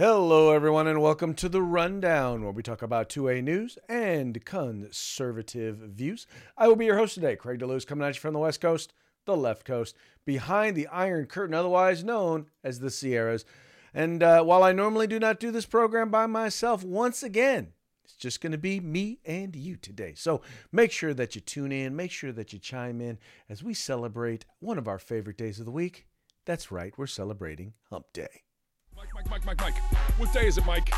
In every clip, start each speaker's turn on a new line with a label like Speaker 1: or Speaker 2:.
Speaker 1: Hello, everyone, and welcome to the Rundown, where we talk about 2A news and conservative views. I will be your host today, Craig DeLuz, coming at you from the West Coast, the left coast, behind the Iron Curtain, otherwise known as the Sierras. And uh, while I normally do not do this program by myself, once again, it's just going to be me and you today. So make sure that you tune in, make sure that you chime in as we celebrate one of our favorite days of the week. That's right, we're celebrating Hump Day.
Speaker 2: Mike, Mike, Mike, Mike, Mike. What day is it, Mike?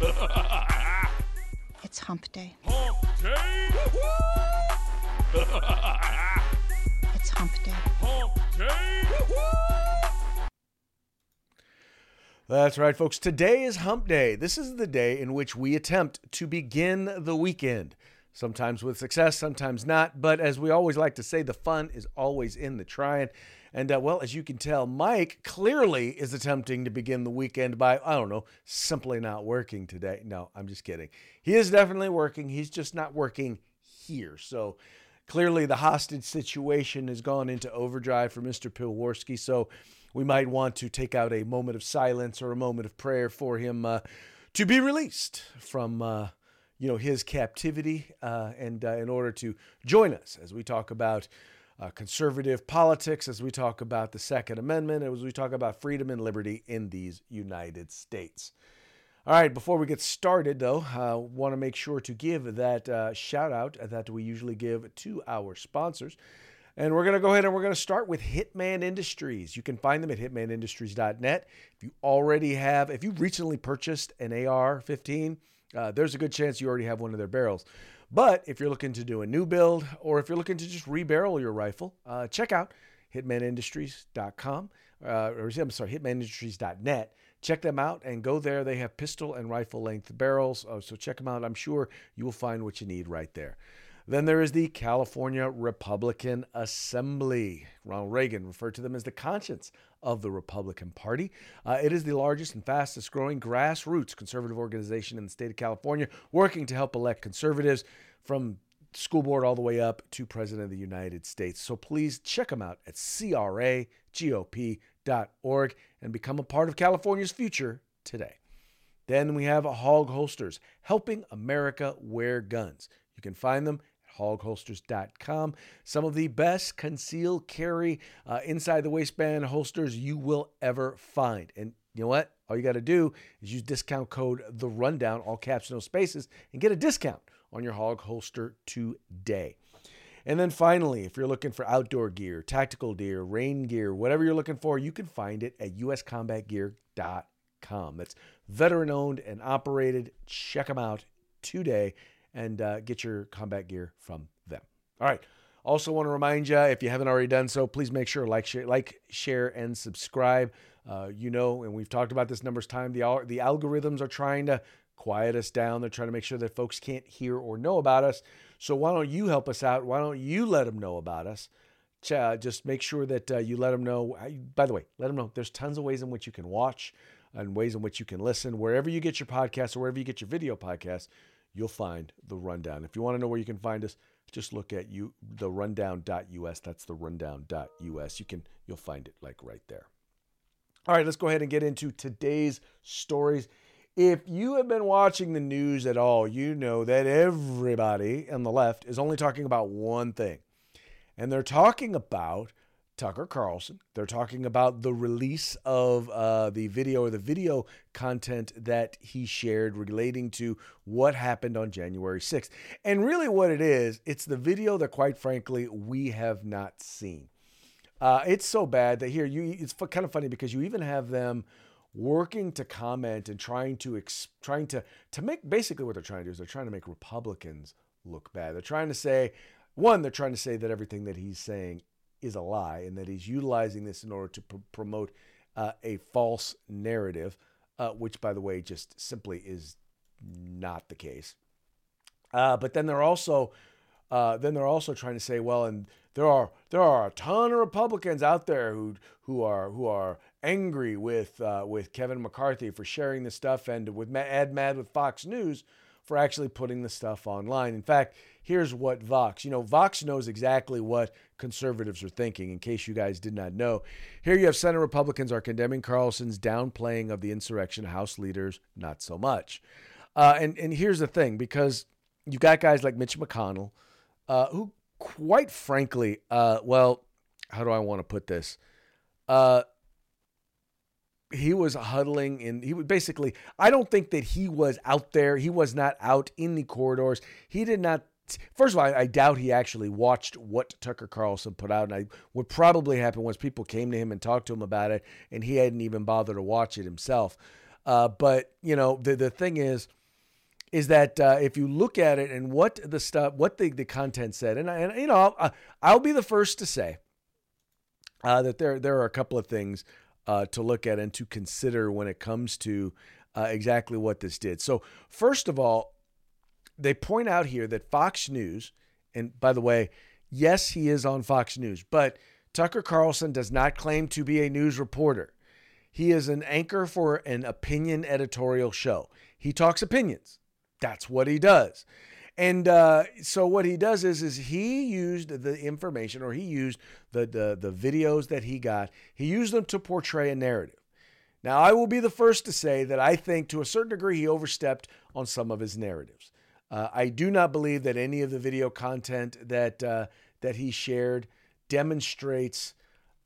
Speaker 3: It's hump day.
Speaker 2: Hump day.
Speaker 3: It's hump day.
Speaker 2: Hump day.
Speaker 1: That's right, folks. Today is Hump Day. This is the day in which we attempt to begin the weekend. Sometimes with success, sometimes not. But as we always like to say, the fun is always in the trying. And uh, well, as you can tell, Mike clearly is attempting to begin the weekend by, I don't know, simply not working today. No, I'm just kidding. He is definitely working. He's just not working here. So clearly the hostage situation has gone into overdrive for Mr. Pilwarski. So we might want to take out a moment of silence or a moment of prayer for him uh, to be released from. Uh, you know his captivity, uh, and uh, in order to join us as we talk about uh, conservative politics, as we talk about the Second Amendment, as we talk about freedom and liberty in these United States. All right, before we get started, though, I want to make sure to give that uh, shout out that we usually give to our sponsors. And we're going to go ahead and we're going to start with Hitman Industries. You can find them at hitmanindustries.net. If you already have, if you recently purchased an AR 15, uh, there's a good chance you already have one of their barrels. But if you're looking to do a new build or if you're looking to just rebarrel your rifle, uh, check out hitmanindustries.com uh, or I'm sorry, hitmanindustries.net. Check them out and go there. They have pistol and rifle length barrels. Uh, so check them out. I'm sure you will find what you need right there. Then there is the California Republican Assembly. Ronald Reagan referred to them as the conscience of the Republican Party. Uh, it is the largest and fastest growing grassroots conservative organization in the state of California, working to help elect conservatives from school board all the way up to President of the United States. So please check them out at cragop.org and become a part of California's future today. Then we have Hawg Holsters, helping America wear guns. You can find them hawgholsters.com. Some of the best concealed carry uh, inside the waistband holsters you will ever find. And you know what? All you got to do is use discount code The Rundown, all caps, no spaces, and get a discount on your hawg holster today. And then finally, if you're looking for outdoor gear, tactical gear, rain gear, whatever you're looking for, you can find it at uscombatgear.com. That's veteran owned and operated. Check them out today and uh, get your combat gear from them. All right. Also, want to remind you if you haven't already done so, please make sure like, share, like, share, and subscribe. Uh, you know, and we've talked about this numbers time. The the algorithms are trying to quiet us down. They're trying to make sure that folks can't hear or know about us. So why don't you help us out? Why don't you let them know about us? Uh, just make sure that uh, you let them know. By the way, let them know there's tons of ways in which you can watch and ways in which you can listen. Wherever you get your podcast or wherever you get your video podcast, you'll find the rundown. If you want to know where you can find us, just look at you the rundown.us. That's the rundown.us. You can you'll find it like right there. All right, let's go ahead and get into today's stories. If you have been watching the news at all, you know that everybody on the left is only talking about one thing. And they're talking about Tucker Carlson. They're talking about the release of uh, the video or the video content that he shared relating to what happened on January 6th. And really, what it is, it's the video that, quite frankly, we have not seen. Uh, it's so bad that here you. It's kind of funny because you even have them working to comment and trying to ex- trying to to make basically what they're trying to do is they're trying to make Republicans look bad. They're trying to say one, they're trying to say that everything that he's saying is a lie and that he's utilizing this in order to pr- promote uh, a false narrative, uh, which, by the way, just simply is not the case. Uh, but then they're also uh, then they're also trying to say, well, and there are there are a ton of Republicans out there who who are who are angry with uh, with Kevin McCarthy for sharing this stuff and with Ad Mad with Fox News. for actually putting the stuff online. In fact, here's what Vox, you know, Vox knows exactly what conservatives are thinking, in case you guys did not know. Here you have Senate Republicans are condemning Carlson's downplaying of the insurrection, House leaders, not so much. Uh, and, and here's the thing because you've got guys like Mitch McConnell, uh, who, quite frankly, uh, well, how do I want to put this? Uh, he was huddling in he was basically i don't think that he was out there he was not out in the corridors he did not first of all I, I, doubt he actually watched what tucker carlson put out and i would probably happen was people came to him and talked to him about it and he hadn't even bothered to watch it himself uh, but you know the, the thing is is that uh, if you look at it and what the stuff what the, the content said and, and you know I'll, I'll be the first to say uh, that there there are a couple of things uh, to look at and to consider when it comes to uh, exactly what this did. So, first of all, they point out here that Fox News, and by the way, yes, he is on Fox News, but Tucker Carlson does not claim to be a news reporter. He is an anchor for an opinion editorial show. He talks opinions. That's what he does. And uh, so what he does is is he used the information or he used the, the the videos that he got. He used them to portray a narrative. Now I will be the first to say that I think to a certain degree he overstepped on some of his narratives. Uh, I do not believe that any of the video content that uh, that he shared demonstrates.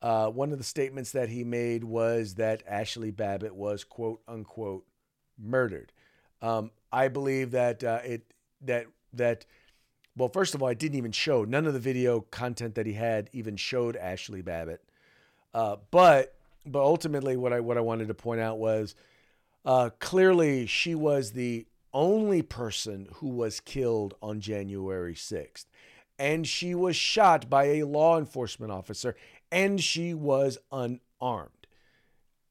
Speaker 1: Uh, one of the statements that he made was that Ashli Babbitt was quote unquote murdered. Um, I believe that uh, it that that well, first of all, I didn't even show none of the video content that he had even showed Ashli Babbitt. Uh, but but ultimately, what I what I wanted to point out was uh, clearly she was the only person who was killed on January sixth, and she was shot by a law enforcement officer, and she was unarmed.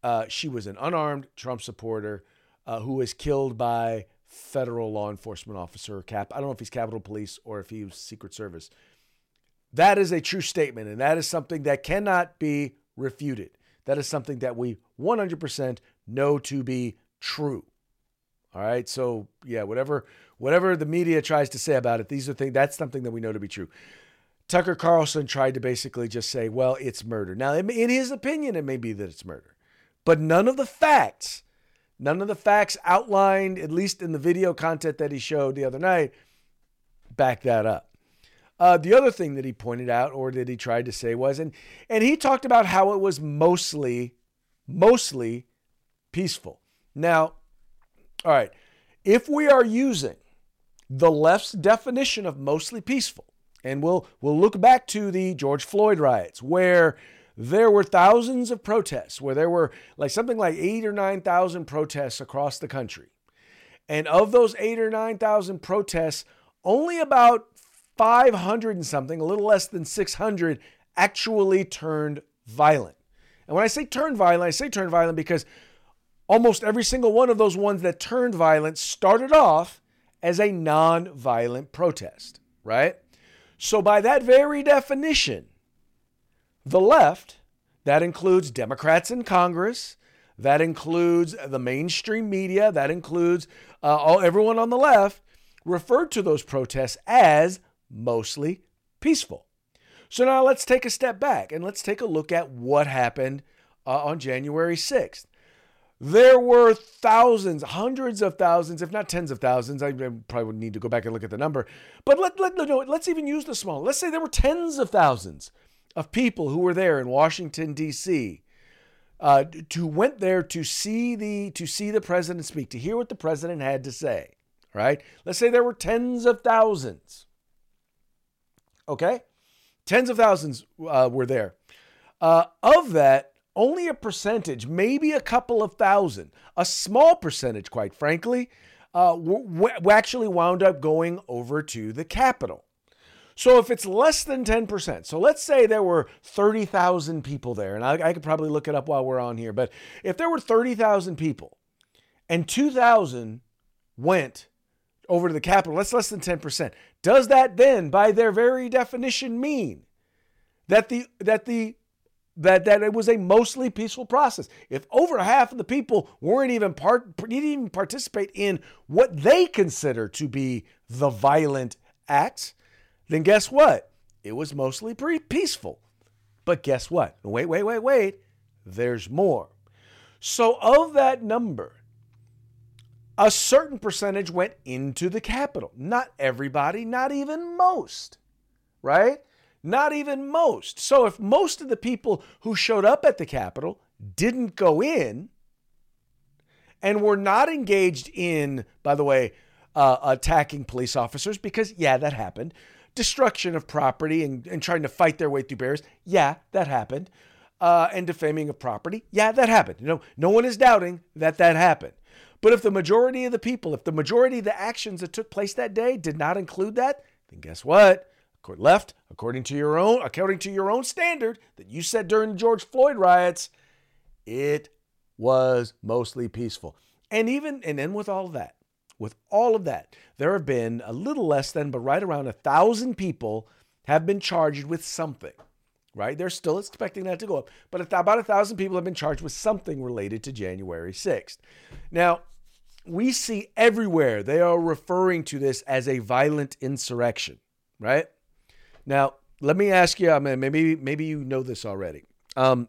Speaker 1: Uh, she was an unarmed Trump supporter uh, who was killed by federal law enforcement officer cap. I don't know if he's Capitol Police or if he was Secret Service. That is a true statement, and that is something that cannot be refuted. That is something that we 100% know to be true. All right. So yeah, whatever whatever the media tries to say about it, these are things that's something that we know to be true. Tucker Carlson tried to basically just say, well, it's murder. Now, in his opinion, it may be that it's murder, but none of the facts None of the facts outlined, at least in the video content that he showed the other night, back that up. Uh, the other thing that he pointed out, or that he tried to say, was, and and he talked about how it was mostly, mostly peaceful. Now, all right, if we are using the left's definition of mostly peaceful, and we'll we'll look back to the George Floyd riots, where there were thousands of protests where there were like something like eight or 9,000 protests across the country. And of those eight or 9,000 protests, only about 500 and something, a little less than 600, actually turned violent. And when I say turned violent, I say turned violent because almost every single one of those ones that turned violent started off as a non violent protest, right? So, by that very definition, the left, that includes Democrats in Congress, that includes the mainstream media, that includes uh, all, everyone on the left, referred to those protests as mostly peaceful. So now let's take a step back and let's take a look at what happened uh, on January 6th. There were thousands, hundreds of thousands, if not tens of thousands. I probably would need to go back and look at the number. But let, let, no, let's even use the small. Let's say there were tens of thousands of people who were there in Washington D.C. Uh, to went there to see the to see the president speak, to hear what the president had to say. Right? Let's say there were tens of thousands. Okay, tens of thousands uh, were there. Uh, of that, only a percentage, maybe a couple of thousand, a small percentage, quite frankly, uh, w- w- actually wound up going over to the Capitol. So if it's less than 10%, so let's say there were 30,000 people there, and I, I, could probably look it up while we're on here, but if there were 30,000 people and 2,000 went over to the Capitol, that's less than 10%. Does that then, by their very definition, mean that the, that the that that it was a mostly peaceful process. If over half of the people weren't even part didn't even participate in what they consider to be the violent acts, then guess what? It was mostly pre- peaceful. But guess what? Wait, wait, wait, wait. There's more. So of that number, a certain percentage went into the Capitol. Not everybody, not even most, right? Not even most. So if most of the people who showed up at the Capitol didn't go in and were not engaged in, by the way, uh, attacking police officers, because yeah, that happened, destruction of property and, and trying to fight their way through barriers, yeah, that happened, uh, and defaming of property, yeah, that happened. You know, no one is doubting that that happened. But if the majority of the people, if the majority of the actions that took place that day did not include that, then guess what? Left, according to your own, according to your own standard that you said during the George Floyd riots, it was mostly peaceful. And even and then with all of that, with all of that, there have been a little less than, but right around a thousand people have been charged with something. Right? They're still expecting that to go up, but about a thousand people have been charged with something related to January 6th. Now, we see everywhere they are referring to this as a violent insurrection, right? Now, let me ask you, I mean, maybe maybe you know this already. Um,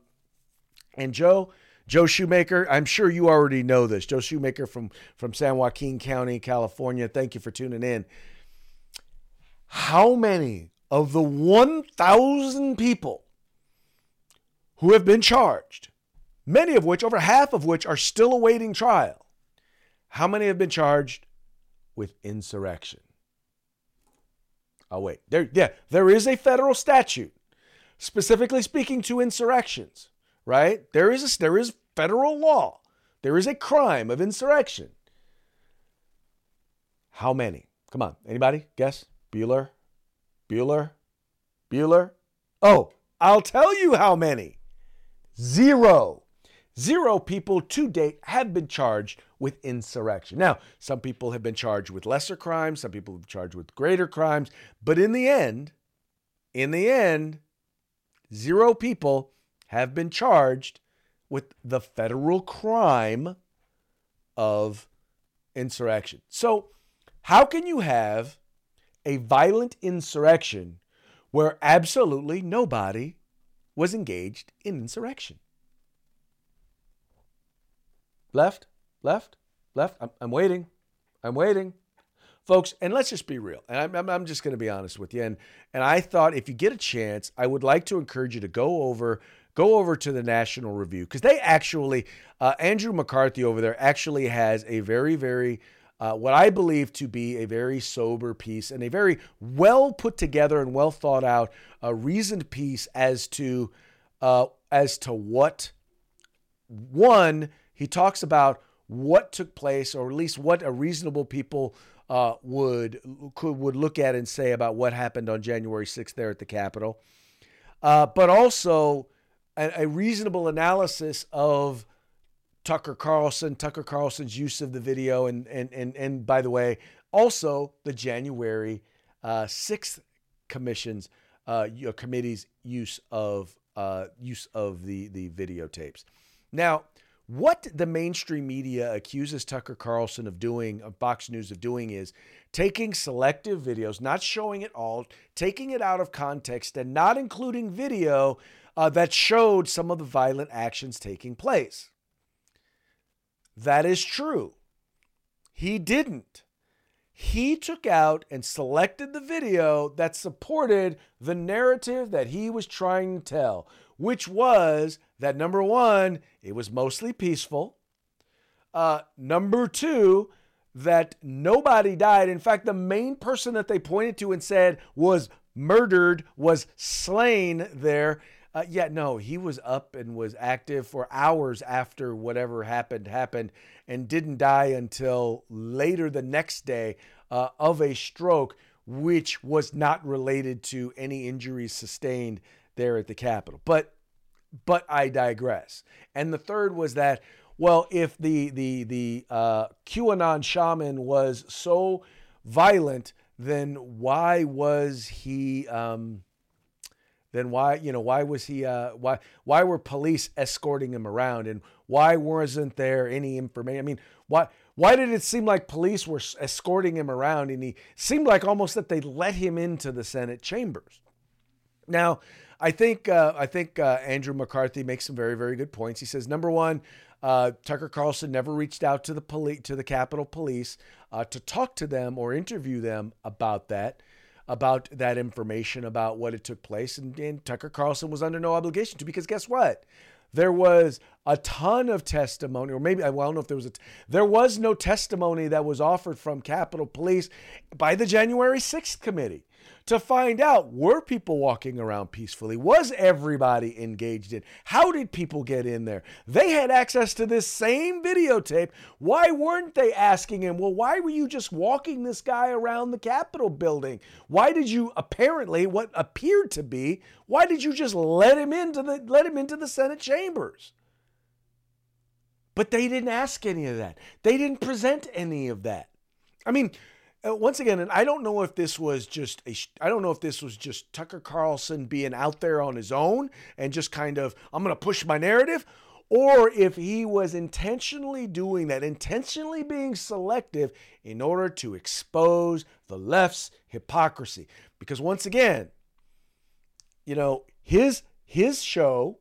Speaker 1: and Joe, Joe Shoemaker, I'm sure you already know this. Joe Shoemaker from from San Joaquin County, California. Thank you for tuning in. How many of the 1,000 people who have been charged, many of which, over half of which, are still awaiting trial, how many have been charged with insurrection? Oh wait, there yeah, there is a federal statute specifically speaking to insurrections, right? There is a, there is federal law. There is a crime of insurrection. How many? Come on, anybody? Guess? Bueller? Bueller? Bueller? Oh, I'll tell you how many. Zero. Zero people to date have been charged with insurrection. Now, some people have been charged with lesser crimes, some people have been charged with greater crimes, but in the end, in the end, zero people have been charged with the federal crime of insurrection. So, how can you have a violent insurrection where absolutely nobody was engaged in insurrection? Left, left, left. I'm, I'm waiting. I'm waiting. Folks, and let's just be real. And I'm, I'm just going to be honest with you. And, and I thought if you get a chance, I would like to encourage you to go over go over to the National Review because they actually, uh, Andrew McCarthy over there actually has a very, very, uh, what I believe to be a very sober piece and a very well put together and well thought out, uh, reasoned piece as to uh, as to what one he talks about what took place, or at least what a reasonable people uh, would could would look at and say about what happened on January 6th there at the Capitol, uh, but also a, a, reasonable analysis of Tucker Carlson, Tucker Carlson's use of the video, and and and and by the way, also the January uh, 6th commission's uh, committee's use of uh, use of the the videotapes. Now what the mainstream media accuses Tucker Carlson of doing, of Fox News of doing, is taking selective videos, not showing it all, taking it out of context, and not including video uh, that showed some of the violent actions taking place. That is true. He didn't. He took out and selected the video that supported the narrative that he was trying to tell, which was that number one, it was mostly peaceful. Uh, number two, that nobody died. In fact, the main person that they pointed to and said was murdered, was slain there. Uh, yeah, no, he was up and was active for hours after whatever happened happened and didn't die until later the next day uh, of a stroke, which was not related to any injuries sustained there at the Capitol. But but I digress. And the third was that, well, if the the the uh, QAnon shaman was so violent, then why was he um, then why you know why was he uh, why why were police escorting him around and why wasn't there any information? I mean, why why did it seem like police were escorting him around and he seemed like almost that they let him into the Senate chambers? Now, I think uh, I think uh, Andrew McCarthy makes some very very good points. He says number one, uh, Tucker Carlson never reached out to the police to the Capitol Police uh, to talk to them or interview them about that about that information about what it took place, and, and Tucker Carlson was under no obligation to because guess what? There was a ton of testimony, or maybe well, I don't know if there was a. There was no testimony that was offered from Capitol Police by the January 6th committee to find out were people walking around peacefully? Was everybody engaged in? How did people get in there? They had access to this same videotape. Why weren't they asking him, well, why were you just walking this guy around the Capitol building? Why did you apparently what appeared to be, why did you just let him into the let him into the Senate chambers? But they didn't ask any of that. They didn't present any of that. I mean, Uh, once again, and I don't know if this was just a, I don't know if this was just Tucker Carlson being out there on his own and just kind of, I'm going to push my narrative, or if he was intentionally doing that, intentionally being selective in order to expose the left's hypocrisy. Because once again, you know, his his show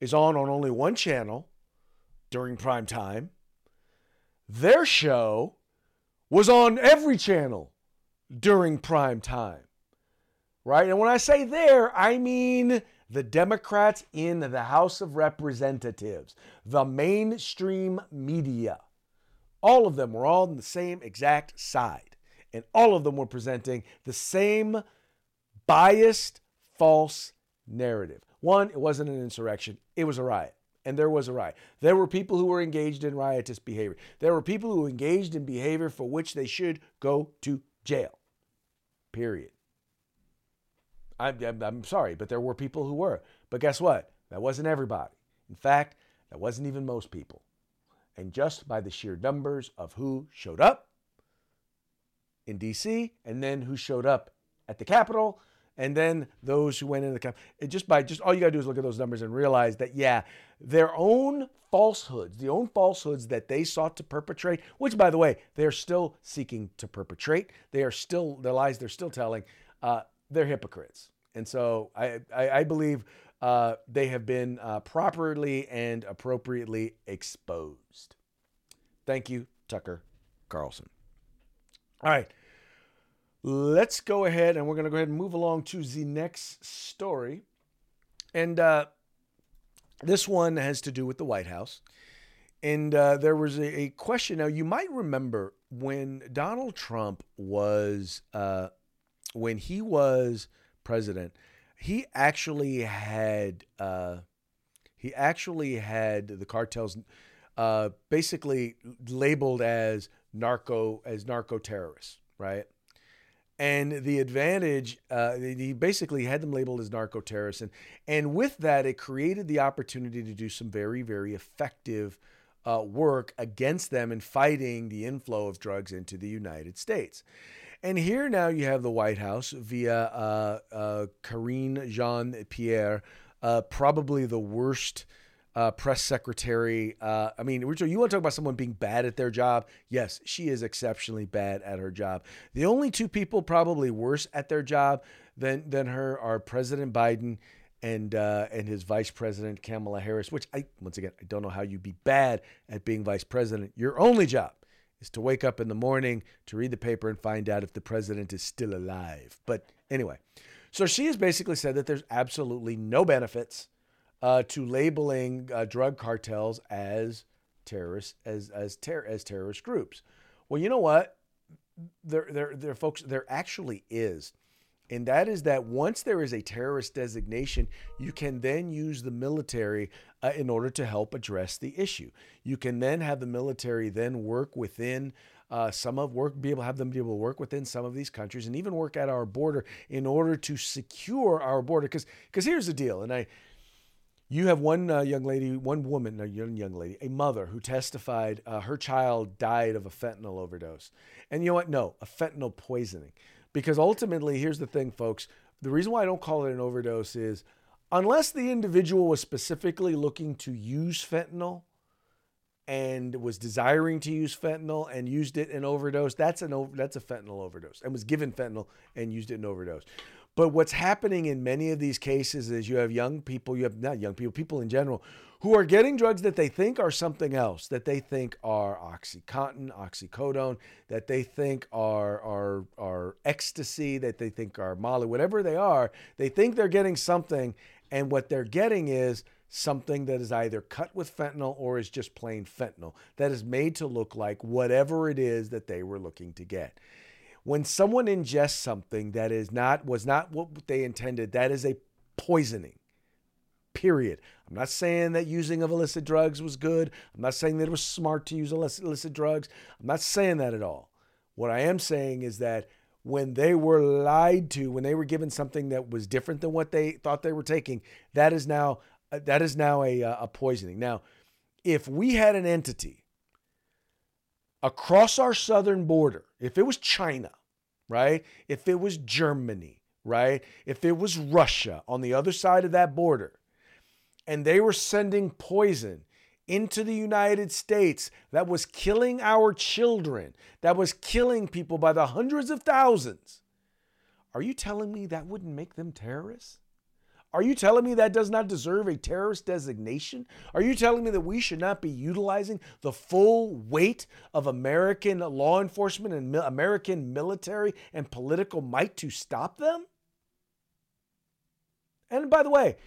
Speaker 1: is on on only one channel during prime time. Their show was on every channel during prime time. Right? And when I say there, I mean the Democrats in the House of Representatives, the mainstream media. All of them were all on the same exact side. And all of them were presenting the same biased, false narrative. One, it wasn't an insurrection, it was a riot and there was a riot. There were people who were engaged in riotous behavior. There were people who engaged in behavior for which they should go to jail. Period. I'm, I'm, I'm, sorry, but there were people who were. But guess what? That wasn't everybody. In fact, that wasn't even most people. And just by the sheer numbers of who showed up in DC and then who showed up at the Capitol and then those who went into the camp. It just by just all you got to do is look at those numbers and realize that yeah, their own falsehoods, the own falsehoods that they sought to perpetrate, which by the way they are still seeking to perpetrate, they are still their lies they're still telling. Uh, they're hypocrites, and so I I, I believe uh, they have been uh, properly and appropriately exposed. Thank you, Tucker Carlson. All right. Let's go ahead and we're going to go ahead and move along to the next story. And uh, this one has to do with the White House. And uh, there was a, a, question. Now, you might remember when Donald Trump was, uh, when he was president, he actually had, uh, he actually had the cartels uh, basically labeled as narco, as narco terrorists, right? And the advantage, uh, he basically had them labeled as narco terrorists. And, and with that, it created the opportunity to do some very, very effective uh, work against them in fighting the inflow of drugs into the United States. And here now you have the White House via uh, uh Karine Jean Pierre, uh, probably the worst uh, press secretary. Uh, I mean, Richard, you want to talk about someone being bad at their job? Yes, she is exceptionally bad at her job. The only two people probably worse at their job than than her are President Biden and uh, and his vice president Kamala Harris. Which I once again I don't know how you'd be bad at being vice president. Your only job is to wake up in the morning to read the paper and find out if the president is still alive. But anyway, so she has basically said that there's absolutely no benefits uh, to labeling uh, drug cartels as terrorists, as as ter- as terrorist groups. Well, you know what? There, there, there, folks. There actually is, and that is that once there is a terrorist designation, you can then use the military uh, in order to help address the issue. You can then have the military then work within. Uh, some of work be able have them be able to work within some of these countries and even work at our border in order to secure our border because because here's the deal and I you have one uh, young lady, one woman, a young young lady, a mother who testified uh, her child died of a fentanyl overdose. And you know what? No, a fentanyl poisoning. Because ultimately, here's the thing, folks. The reason why I don't call it an overdose is unless the individual was specifically looking to use fentanyl and was desiring to use fentanyl and used it in overdose, that's an that's a fentanyl overdose and was given fentanyl and used it in overdose. But what's happening in many of these cases is you have young people, you have not young people, people in general, who are getting drugs that they think are something else, that they think are oxycontin, oxycodone, that they think are are are ecstasy, that they think are molly, whatever they are, they think they're getting something, and what they're getting is something that is either cut with fentanyl or is just plain fentanyl that is made to look like whatever it is that they were looking to get when someone ingests something that is not was not what they intended that is a poisoning period. I'm not saying that using of illicit drugs was good. I'm not saying that it was smart to use illicit, illicit drugs. I'm not saying that at all. What i am saying is that when they were lied to when they were given something that was different than what they thought they were taking that is now uh, that is now a, uh, a poisoning. Now if we had an entity across our southern border, if it was China, right? If it was Germany, right? If it was Russia on the other side of that border, and they were sending poison into the United States that was killing our children, that was killing people by the hundreds of thousands, are you telling me that wouldn't make them terrorists? Are you telling me that does not deserve a terrorist designation? Are you telling me that we should not be utilizing the full weight of American law enforcement and American military and political might to stop them? And by the way,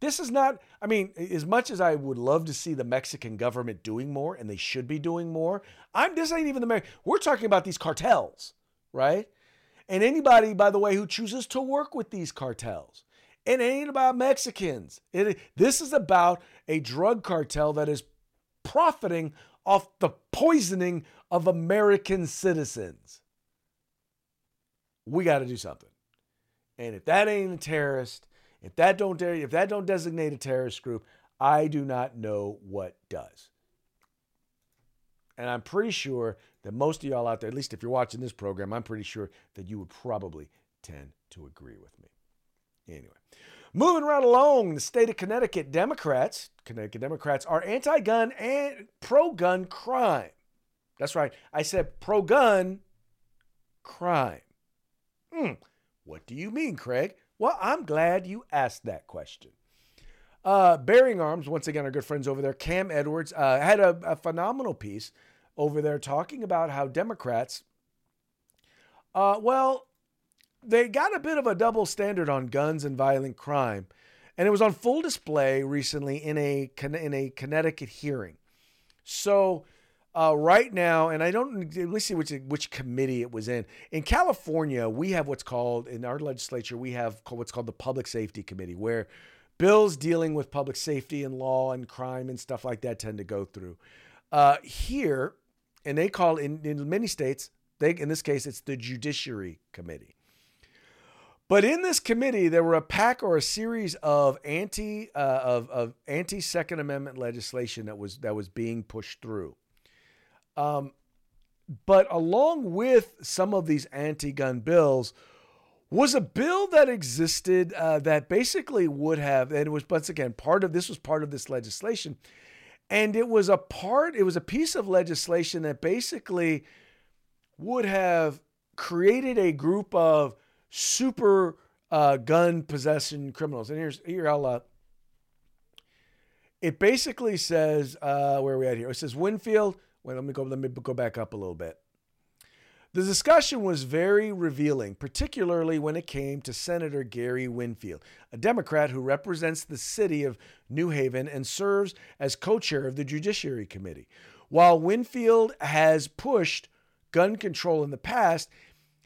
Speaker 1: this is not, I mean, as much as I would love to see the Mexican government doing more, and they should be doing more, I'm this ain't even the American. We're talking about these cartels, right? And anybody, by the way, who chooses to work with these cartels. It ain't about Mexicans. It, this is about a drug cartel that is profiting off the poisoning of American citizens. We got to do something. And if that ain't a terrorist, if that don't if that don't designate a terrorist group, I do not know what does. And I'm pretty sure that most of y'all out there, at least if you're watching this program, I'm pretty sure that you would probably tend to agree with me. Anyway, moving right along, the state of Connecticut Democrats, Connecticut Democrats are anti-gun and pro-gun crime. That's right. I said pro-gun crime. Hmm. What do you mean, Craig? Well, I'm glad you asked that question. Uh, Bearing Arms, once again, our good friends over there, Cam Edwards, uh, had a, a, phenomenal piece over there talking about how Democrats, uh, well, they got a bit of a double standard on guns and violent crime, and it was on full display recently in a in a Connecticut hearing. So. Uh, right now, and I don't let's see which which committee it was in. In California, we have what's called in our legislature we have what's called the Public Safety Committee, where bills dealing with public safety and law and crime and stuff like that tend to go through. Uh, here, and they call in in many states, they in this case it's the Judiciary Committee. But in this committee, there were a pack or a series of anti uh, of, of anti Second Amendment legislation that was that was being pushed through. Um, but along with some of these anti-gun bills was a bill that existed uh, that basically would have, and it was once again part of this was part of this legislation, and it was a part, it was a piece of legislation that basically would have created a group of super uh, gun possession criminals. And here's here I'll. Uh, it basically says uh, where are we at here? It says Winfield. Wait, let me go. Let me go back up a little bit. The discussion was very revealing, particularly when it came to Senator Gary Winfield, a Democrat who represents the city of New Haven and serves as co chair of the Judiciary Committee. While Winfield has pushed gun control in the past,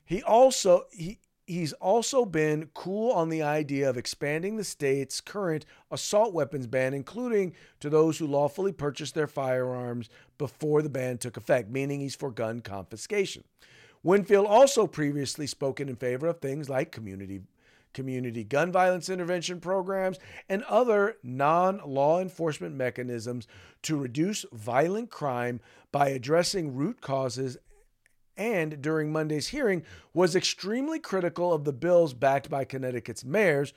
Speaker 1: he also he, he's also been cool on the idea of expanding the state's current assault weapons ban, including to those who lawfully purchased their firearms before the ban took effect, meaning he's for gun confiscation. Winfield also previously spoken in favor of things like community community gun violence intervention programs and other non-law enforcement mechanisms to reduce violent crime by addressing root causes and during Monday's hearing was extremely critical of the bills backed by Connecticut's mayors,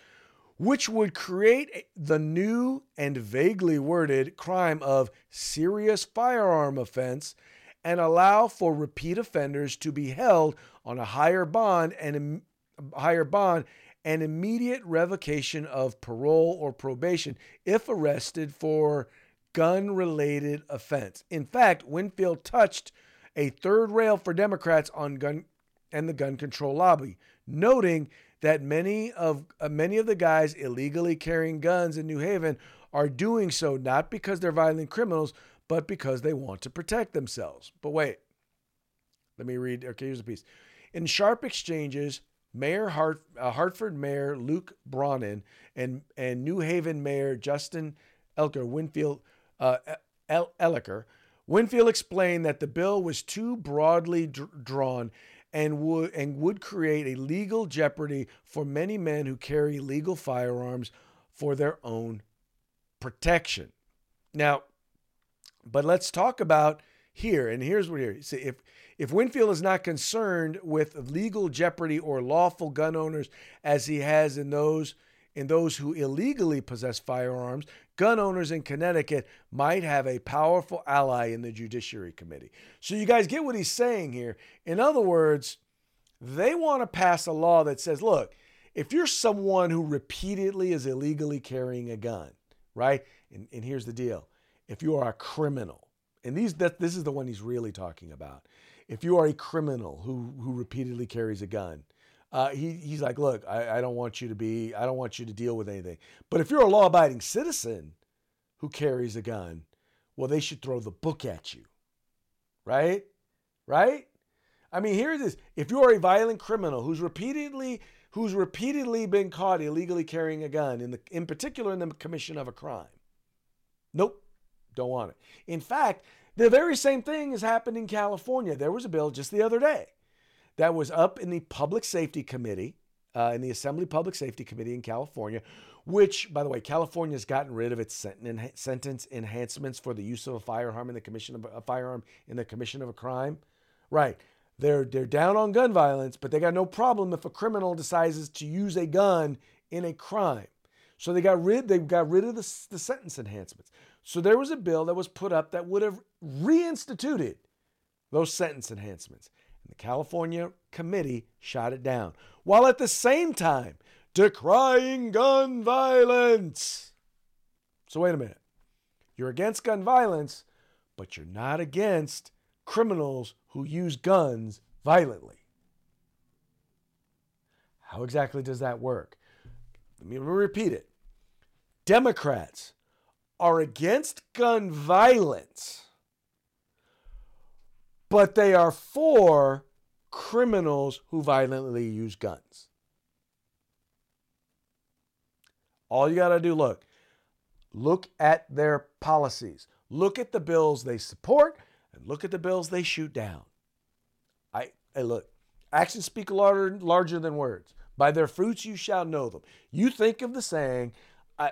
Speaker 1: which would create the new and vaguely worded crime of serious firearm offense and allow for repeat offenders to be held on a higher bond and im- higher bond and immediate revocation of parole or probation if arrested for gun related offense. In fact, Winfield touched a third rail for Democrats on gun and the gun control lobby, noting that many of uh, many of the guys illegally carrying guns in New Haven are doing so not because they're violent criminals, but because they want to protect themselves. But wait, let me read. Okay, here's a piece. In sharp exchanges, Mayor Hart, uh, Hartford Mayor Luke Bronin and and New Haven Mayor Justin Elicker Winfield uh, El- Winfield explained that the bill was too broadly dr- drawn and would and would create a legal jeopardy for many men who carry legal firearms for their own protection. Now, but let's talk about here, and here's what here. See, if if Winfield is not concerned with legal jeopardy or lawful gun owners as he has in those in those who illegally possess firearms, gun owners in Connecticut might have a powerful ally in the Judiciary Committee. So you guys get what he's saying here. In other words, they want to pass a law that says, look, if you're someone who repeatedly is illegally carrying a gun, right? And, and here's the deal. If you are a criminal, and these that this is the one he's really talking about. If you are a criminal who who repeatedly carries a gun, uh, he, he's like, look, I, I don't want you to be, I don't want you to deal with anything. But if you're a law abiding citizen who carries a gun, well, they should throw the book at you. Right? Right? I mean, here it is. If you are a violent criminal who's repeatedly who's repeatedly been caught illegally carrying a gun, in the in particular in the commission of a crime, nope, don't want it. In fact, the very same thing has happened in California. There was a bill just the other day that was up in the Public Safety Committee, uh, in the Assembly Public Safety Committee in California, which, by the way, California has gotten rid of its sentence enhancements for the use of a firearm in the commission of a firearm in the commission of a crime. Right. They're they're down on gun violence, but they got no problem if a criminal decides to use a gun in a crime. So they got rid they got rid of the, the sentence enhancements. So there was a bill that was put up that would have reinstituted those sentence enhancements. The California committee shot it down, while at the same time decrying gun violence. So wait a minute. You're against gun violence, but you're not against criminals who use guns violently. How exactly does that work? Let me repeat it. Democrats are against gun violence, but they are for criminals who violently use guns. All you got to do, look, look at their policies, look at the bills they support, and look at the bills they shoot down. I, hey, look, actions speak larger, larger than words. By their fruits you shall know them. You think of the saying, I,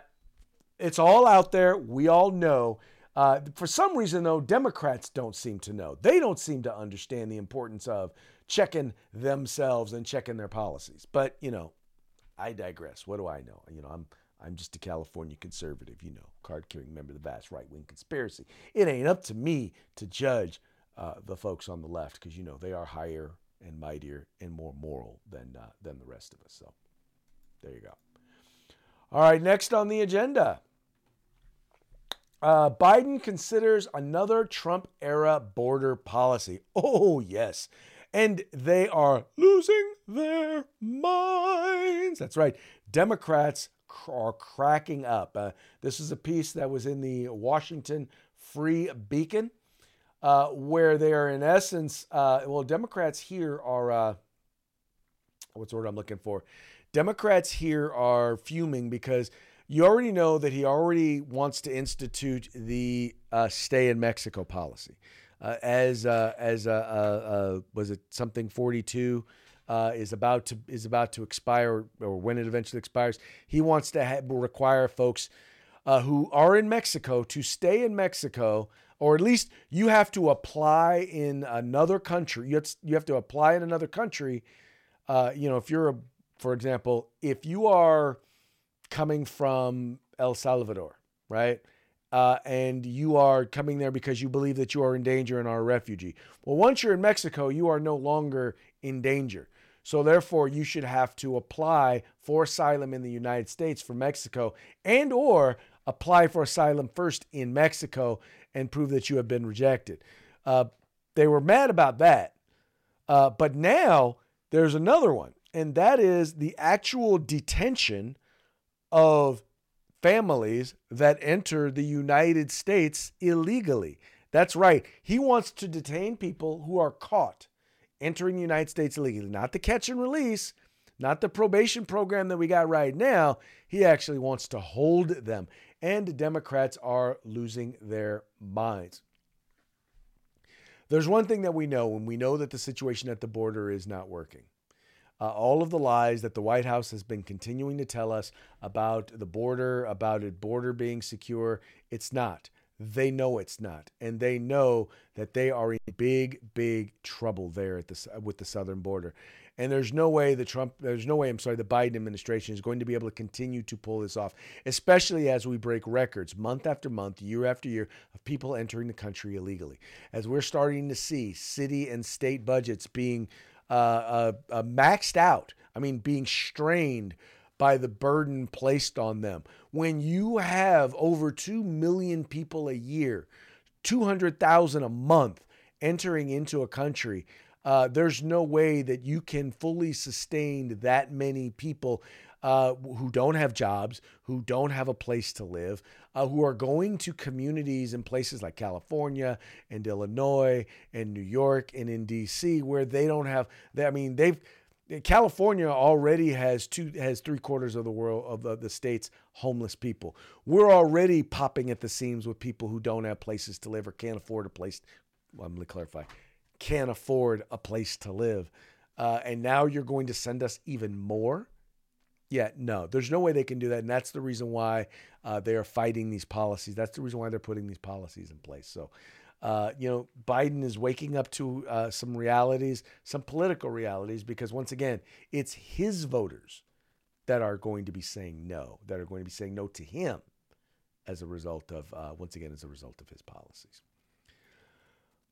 Speaker 1: it's all out there. We all know. Uh, for some reason, though, Democrats don't seem to know. They don't seem to understand the importance of checking themselves and checking their policies. But you know, I digress. What do I know? You know, I'm I'm just a California conservative. You know, card-carrying member of the vast right-wing conspiracy. It ain't up to me to judge uh, the folks on the left because you know they are higher and mightier and more moral than uh, than the rest of us. So there you go. All right, next on the agenda. Uh, Biden considers another Trump era border policy. Oh, yes. And they are losing their minds. That's right. Democrats are cracking up. Uh, this is a piece that was in the Washington Free Beacon uh, where they are in essence, uh, well, Democrats here are, uh, what's the word I'm looking for? Democrats here are fuming because you already know that he already wants to institute the uh, stay in Mexico policy. Uh, as uh, as was it something 42 is about to is about to expire or when it eventually expires, he wants to have, require folks who are in Mexico to stay in Mexico or at least you have to apply in another country. You have to, you have to apply in another country. Uh, you know, if you're a, for example, if you are coming from El Salvador, right? Uh, and you are coming there because you believe that you are in danger and are a refugee. Well, once you're in Mexico, you are no longer in danger. So therefore, you should have to apply for asylum in the United States from Mexico and or apply for asylum first in Mexico and prove that you have been rejected. Uh, they were mad about that. Uh, but now there's another one, and that is the actual detention of families that enter the United States illegally. That's right. He wants to detain people who are caught entering the United States illegally, not the catch and release, not the probation program that we got right now. He actually wants to hold them. And Democrats are losing their minds. There's one thing that we know, and we know that the situation at the border is not working. Uh, all of the lies that the White House has been continuing to tell us about the border, about a border being secure, it's not. They know it's not, and they know that they are in big, big trouble there at the with the southern border. And there's no way the Trump, there's no way, I'm sorry, the Biden administration is going to be able to continue to pull this off, especially as we break records month after month, year after year of people entering the country illegally. As we're starting to see city and state budgets being uh, uh, uh, maxed out, I mean, being strained by the burden placed on them. When you have over 2 million people a year, 200,000 a month entering into a country, uh, there's no way that you can fully sustain that many people uh, who don't have jobs, who don't have a place to live, uh, who are going to communities in places like California and Illinois and New York and in DC where they don't have. They, I mean, they've California already has two has three quarters of the world of the, the state's homeless people. We're already popping at the seams with people who don't have places to live or can't afford a place. Well, I'm to clarify, can't afford a place to live, uh, and now you're going to send us even more. Yeah, no, there's no way they can do that, and that's the reason why uh, they are fighting these policies. That's the reason why they're putting these policies in place. So. Uh, you know, Biden is waking up to uh, some realities, some political realities, because once again, it's his voters that are going to be saying no, that are going to be saying no to him as a result of, uh, once again, as a result of his policies.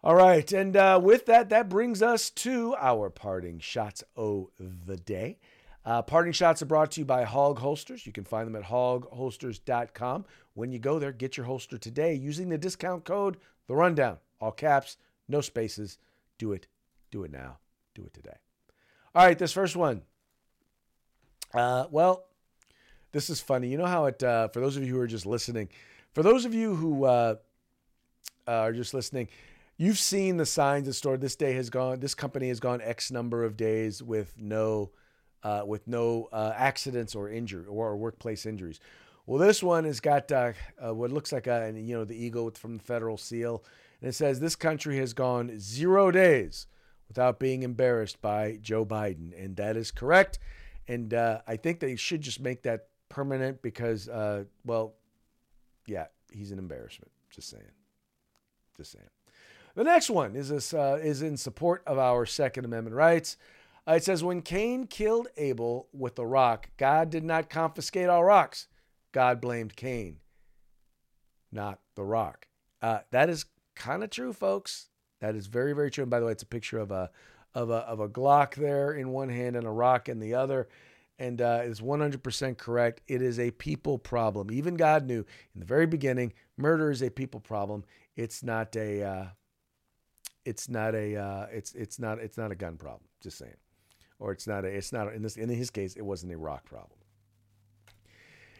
Speaker 1: All right. And uh, with that, that brings us to our parting shots of the day. Uh, parting shots are brought to you by Hawg Holsters. You can find them at hawgholsters.com. When you go there, get your holster today using the discount code The Rundown. All caps, no spaces. Do it. Do it now. Do it today. All right, this first one. Uh, well, this is funny. You know how it, uh, for those of you who are just listening, for those of you who uh, are just listening, you've seen the signs of store. This day has gone, this company has gone X number of days with no uh, with no uh, accidents or injury or workplace injuries. Well, this one has got uh, uh what looks like a you know the eagle from the federal seal, and it says this country has gone zero days without being embarrassed by Joe Biden, and that is correct. And uh, I think they should just make that permanent because, uh, well, yeah, he's an embarrassment. Just saying. Just saying. The next one is this, is in support of our Second Amendment rights. Uh, it says, When Cain killed Abel with a rock, God did not confiscate all rocks. God blamed Cain, not the rock. Uh, that is kind of true, folks. That is very, very true. And by the way, it's a picture of a of a of a Glock there in one hand and a rock in the other, and uh, is 100% correct. It is a people problem. Even God knew in the very beginning, murder is a people problem. It's not a uh, it's not a uh, it's it's not it's not a gun problem. Just saying or it's not a, it's not in this in his case it wasn't a rock problem.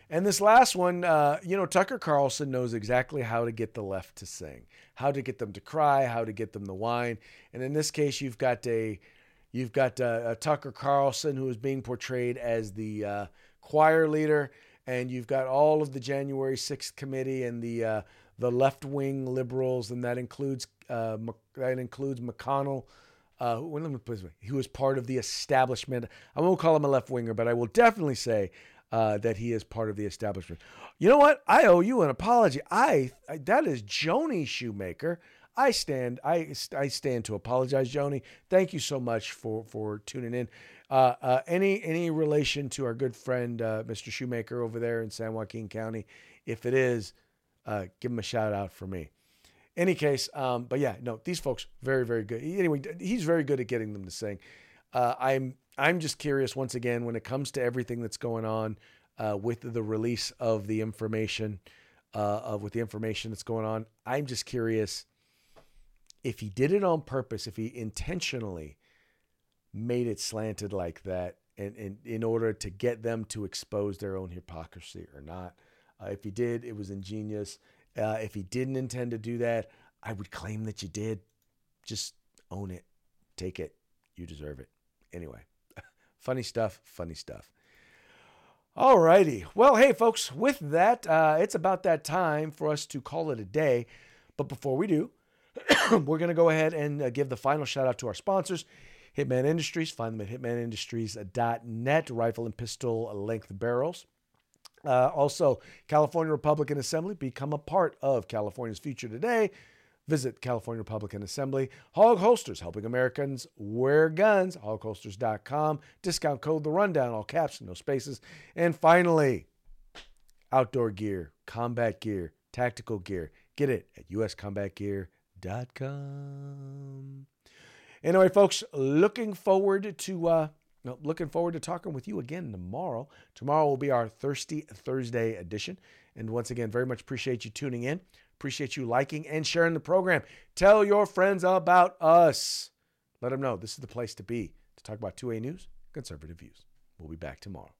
Speaker 1: And this last one, uh, you know, Tucker Carlson knows exactly how to get the left to sing, how to get them to cry, how to get them to whine. And in this case, you've got a you've got a, a Tucker Carlson who is being portrayed as the uh, choir leader, and you've got all of the January 6th committee and the uh, the left wing liberals, and that includes uh, that includes McConnell, uh, let me put this he was part of the establishment. I won't call him a left winger, but I will definitely say uh, that he is part of the establishment. You know what? I owe you an apology. I, I that is Joni Shoemaker. I stand I I stand to apologize, Joni. Thank you so much for for tuning in. Uh, uh, any any relation to our good friend uh, Mr. Shoemaker over there in San Joaquin County? If it is, uh, give him a shout out for me. Any case, um, but yeah, no, these folks very very good. Anyway, he's very good at getting them to sing. Uh, I'm I'm just curious once again when it comes to everything that's going on uh, with the release of the information of with the information that's going on. I'm just curious if he did it on purpose, if he intentionally made it slanted like that, and, and in order to get them to expose their own hypocrisy or not. Uh, if he did, it was ingenious. Uh, if he didn't intend to do that, I would claim that you did. Just own it, take it. You deserve it. Anyway, funny stuff, funny stuff. All righty. Well, hey, folks, with that, uh, it's about that time for us to call it a day. But before we do, we're going to go ahead and uh, give the final shout out to our sponsors. Hitman Industries, find them at hitmanindustries.net, rifle and pistol length barrels. Uh, also, California Republican Assembly, become a part of California's future today. Visit California Republican Assembly. Hawg Holsters, helping Americans wear guns. HawgHolsters.com. Discount code The Rundown, all caps, no spaces. And finally, outdoor gear, combat gear, tactical gear. Get it at uscombatgear.com. Anyway, folks, looking forward to uh, looking forward to talking with you again tomorrow. Tomorrow will be our Thirsty Thursday edition. And once again, very much appreciate you tuning in. Appreciate you liking and sharing the program. Tell your friends about us. Let them know this is the place to be to talk about 2A News, conservative views. We'll be back tomorrow.